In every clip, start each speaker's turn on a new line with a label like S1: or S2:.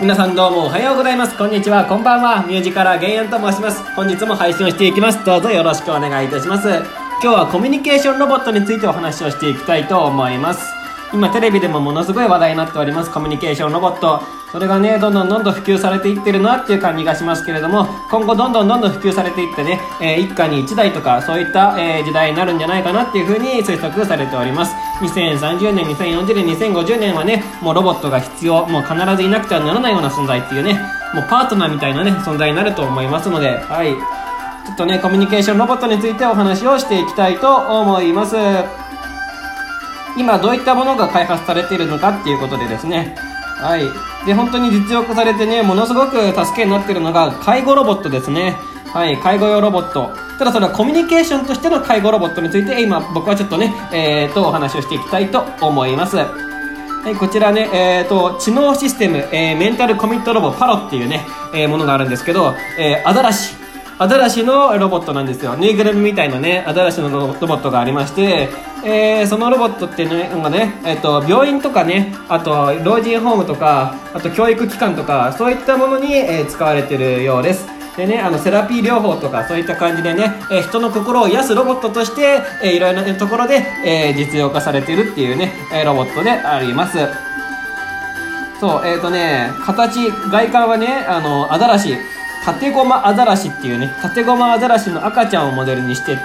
S1: 皆さんどうもおはようございます。こんにちは、こんばんは。ミュージカルゲイヤンと申します。本日も配信をしていきます。どうぞよろしくお願いいたします。今日はコミュニケーションロボットについてお話をしていきたいと思います。今テレビでもものすごい話題になっておりますコミュニケーションロボット。それがね、どんどんどんどん普及されていってるなっていう感じがしますけれども、今後どんどんどんどん普及されていってね、えー、一家に一台とかそういった、えー、時代になるんじゃないかなっていうふうに推測されております。2030年、2040年、2050年はね、もうロボットが必要、もう必ずいなくてはならないような存在っていうね、もうパートナーみたいなね、存在になると思いますので、はい。ちょっとね、コミュニケーションロボットについてお話をしていきたいと思います。今どういったものが開発されているのかっていうことでですね、はい。で、本当に実用化されてね、ものすごく助けになっているのが介護ロボットですね。はい、介護用ロボット。ただそれはコミュニケーションとしての介護ロボットについて、今僕はちょっとね、えーと、お話をしていきたいと思います。はい、こちらね、えーと、知能システム、えー、メンタルコミットロボパロっていうね、えー、ものがあるんですけど、えー、アザラシ。アザラシのロボットなんですよ。ぬいぐるみみたいなね、アザラシのロボットがありまして、えー、そのロボットっていうのがね、えっ、ー、と、病院とかね、あと、老人ホームとか、あと、教育機関とか、そういったものに、えー、使われてるようです。でね、あの、セラピー療法とか、そういった感じでね、えー、人の心を癒すロボットとして、えー、いろいろなところで、えー、実用化されてるっていうね、えロボットであります。そう、えっ、とね、形、外観はね、あの、アザラシ、タテゴマアザラシっていうね、タテゴマアザラシの赤ちゃんをモデルにしてて、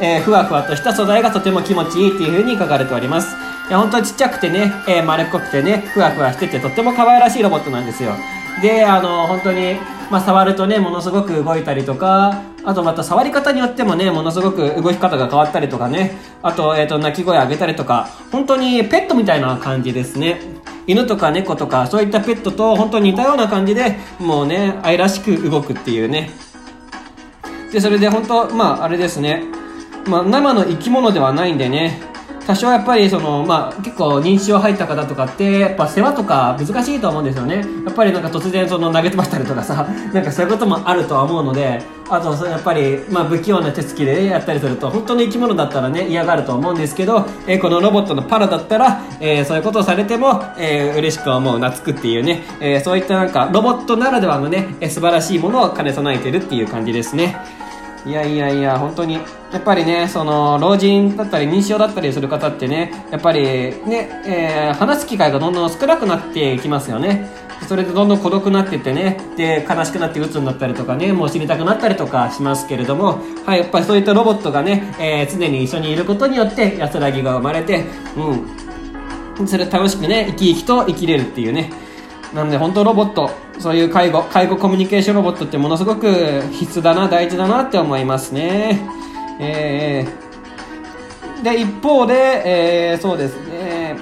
S1: えー、ふわふわとした素材がとても気持ちいいっていう風に書かれております。いや、本当にちっちゃくてね、えー、丸っこくてね、ふわふわしててとっても可愛らしいロボットなんですよ。で、あの、本当に、まあ、触るとね、ものすごく動いたりとか、あとまた触り方によってもね、ものすごく動き方が変わったりとかね、あと、えっ、ー、と、鳴き声上げたりとか、本当にペットみたいな感じですね。犬とか猫とか、そういったペットと本当に似たような感じで、もうね、愛らしく動くっていうね。で、それで本当、まあ、あれですね。まあ、生の生き物ではないんでね、多少やっぱりその、まあ、結構認知症入った方とかって、やっぱ世話とか難しいと思うんですよね。やっぱりなんか突然その投げ飛ばしたりとかさ、なんかそういうこともあるとは思うので、あとやっぱり、まあ不器用な手つきでやったりすると、本当の生き物だったらね、嫌がると思うんですけど、えー、このロボットのパラだったら、えー、そういうことをされても、えー、嬉しく思う、懐くっていうね、えー、そういったなんかロボットならではのね、えー、素晴らしいものを兼ね備えてるっていう感じですね。いやいやいや、本当に、やっぱりね、その、老人だったり、認知症だったりする方ってね、やっぱりね、えー、話す機会がどんどん少なくなっていきますよね。それでどんどん孤独になってってね、で、悲しくなって鬱になったりとかね、もう死にたくなったりとかしますけれども、はい、やっぱりそういったロボットがね、えー、常に一緒にいることによって安らぎが生まれて、うん、それ楽しくね、生き生きと生きれるっていうね、なので本当ロボット、そういう介護、介護コミュニケーションロボットってものすごく必須だな、大事だなって思いますね。えー、で、一方で、えー、そうですね、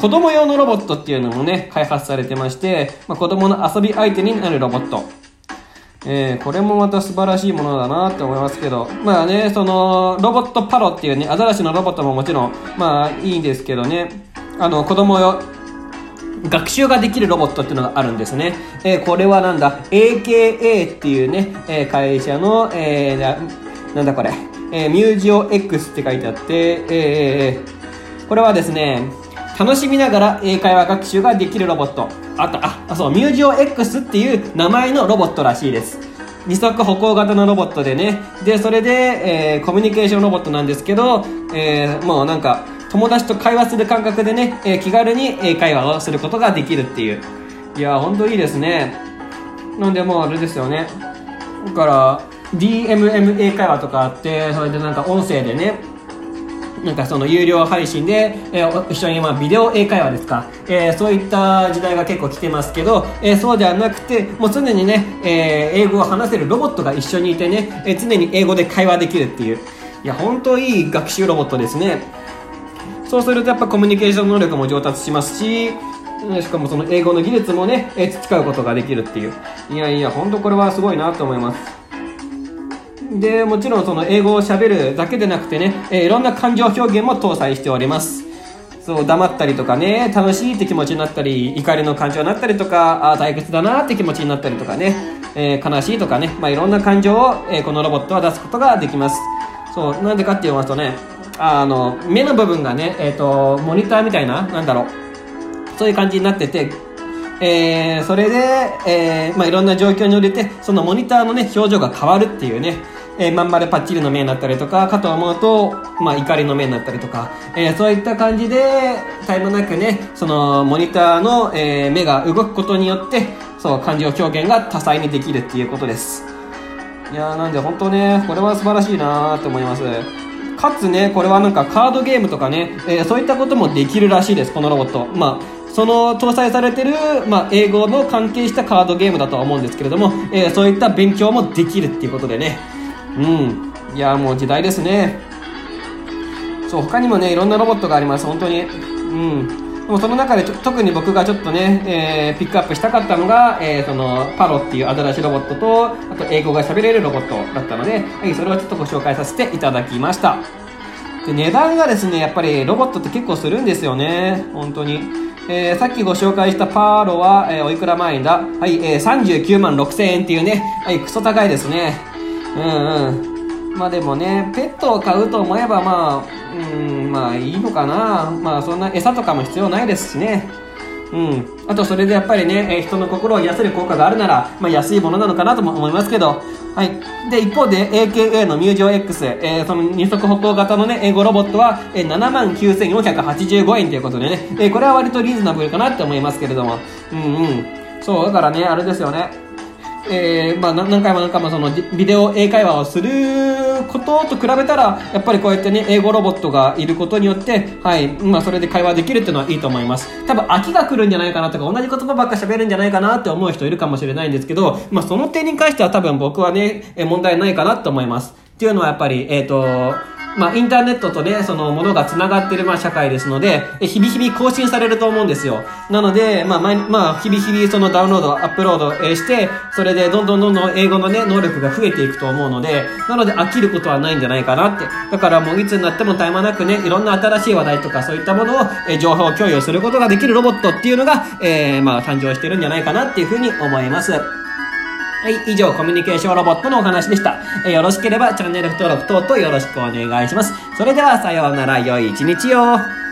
S1: 子供用のロボットっていうのもね、開発されてまして、まあ、子供の遊び相手になるロボット。えー、これもまた素晴らしいものだなって思いますけど、まあね、その、ロボットパロっていうね、アザラシのロボットももちろん、まあいいんですけどね、あの、子供用、学習ができるロボットっていうのがあるんですね。えー、これはなんだ、AKA っていうね、えー、会社の、えー、ななんだこれ、えー、ミュージオ X って書いてあって、えー、これはですね、楽しみながら英会話学習ができるロボット。あった、あ、そう、ミュージオ X っていう名前のロボットらしいです。二足歩行型のロボットでね。で、それで、えー、コミュニケーションロボットなんですけど、えー、もうなんか、友達と会話する感覚でね、えー、気軽に英会話をすることができるっていう。いや、ほんといいですね。なんでもうあれですよね。だから、DMM 英会話とかあって、それでなんか音声でね、なんかその有料配信で、えー、一緒にまあビデオ英会話ですか、えー、そういった時代が結構来てますけど、えー、そうではなくて、もう常にね、えー、英語を話せるロボットが一緒にいてね、えー、常に英語で会話できるっていう。いや、本当いい学習ロボットですね。そうするとやっぱコミュニケーション能力も上達しますし、しかもその英語の技術もね、培うことができるっていう。いやいや、ほんとこれはすごいなと思います。で、もちろんその英語を喋るだけでなくてね、えー、いろんな感情表現も搭載しております。そう、黙ったりとかね、楽しいって気持ちになったり、怒りの感情になったりとか、ああ退屈だなって気持ちになったりとかね、えー、悲しいとかね、まあいろんな感情を、えー、このロボットは出すことができます。そう、なんでかって言いますとね、あの、目の部分がね、え、ー、と、モニターみたいな、なんだろう、そういう感じになってて、えー、それで、えー、まあいろんな状況に応じて、そのモニターのね、表情が変わるっていうね、えー、まん丸パッチリの目になったりとか、かと思うと、まあ怒りの目になったりとか、えー、そういった感じで、タイムなくね、そのモニターの、えー、目が動くことによって、そう、感情表現が多彩にできるっていうことです。いやーなんで本当ね、これは素晴らしいなーと思います。かつね、これはなんかカードゲームとかね、えー、そういったこともできるらしいです、このロボット。まあ、その搭載されてる、まあ、英語の関係したカードゲームだとは思うんですけれども、えー、そういった勉強もできるっていうことでね。うん。いやもう時代ですね。そう、他にもね、いろんなロボットがあります、本当に。うん。でもその中で特に僕がちょっとね、えー、ピックアップしたかったのが、えー、そのパロっていうアザラシロボットと、あと英語が喋れるロボットだったので、はい、それをちょっとご紹介させていただきました。で、値段がですね、やっぱりロボットって結構するんですよね。本当に。えー、さっきご紹介したパーロは、えー、おいくら万円だ？はい、えー、39万6千円っていうね、はい、クソ高いですね。うんうん。まあでもね、ペットを買うと思えばまあ、まあいいのかな。まあそんな餌とかも必要ないですしね。うん。あとそれでやっぱりね、え人の心を癒せる効果があるなら、まあ、安いものなのかなとも思いますけど。はい。で一方で AKA のミュージョ X、えー、その二足歩行型のね英語ロボットは、えー、7万9485円ということでね、えー、これは割とリーズナブルかなって思いますけれども。うんうん。そうだからねあれですよね。えー、まあ、何回も何回もそのビデオ英会話をすることと比べたらやっぱりこうやってね英語ロボットがいることによってはいまあそれで会話できるっていうのはいいと思います。多分飽きが来るんじゃないかなとか同じ言葉ばっか喋るんじゃないかなって思う人いるかもしれないんですけどまあその点に関しては多分僕はね問題ないかなと思います。っていうのはやっぱりえっ、ー、とまあ、インターネットとね、そのものが繋がってる、まあ、社会ですので、日々日々更新されると思うんですよ。なので、まあ、まあ、日々日々そのダウンロード、アップロードして、それでどんどんどんどん英語のね、能力が増えていくと思うので、なので飽きることはないんじゃないかなって。だからもういつになっても絶え間なくね、いろんな新しい話題とかそういったものを、え情報共有することができるロボットっていうのが、えー、まあ、誕生してるんじゃないかなっていうふうに思います。はい、以上、コミュニケーションロボットのお話でした。えよろしければチャンネル登録等々よろしくお願いします。それでは、さようなら、良い一日を。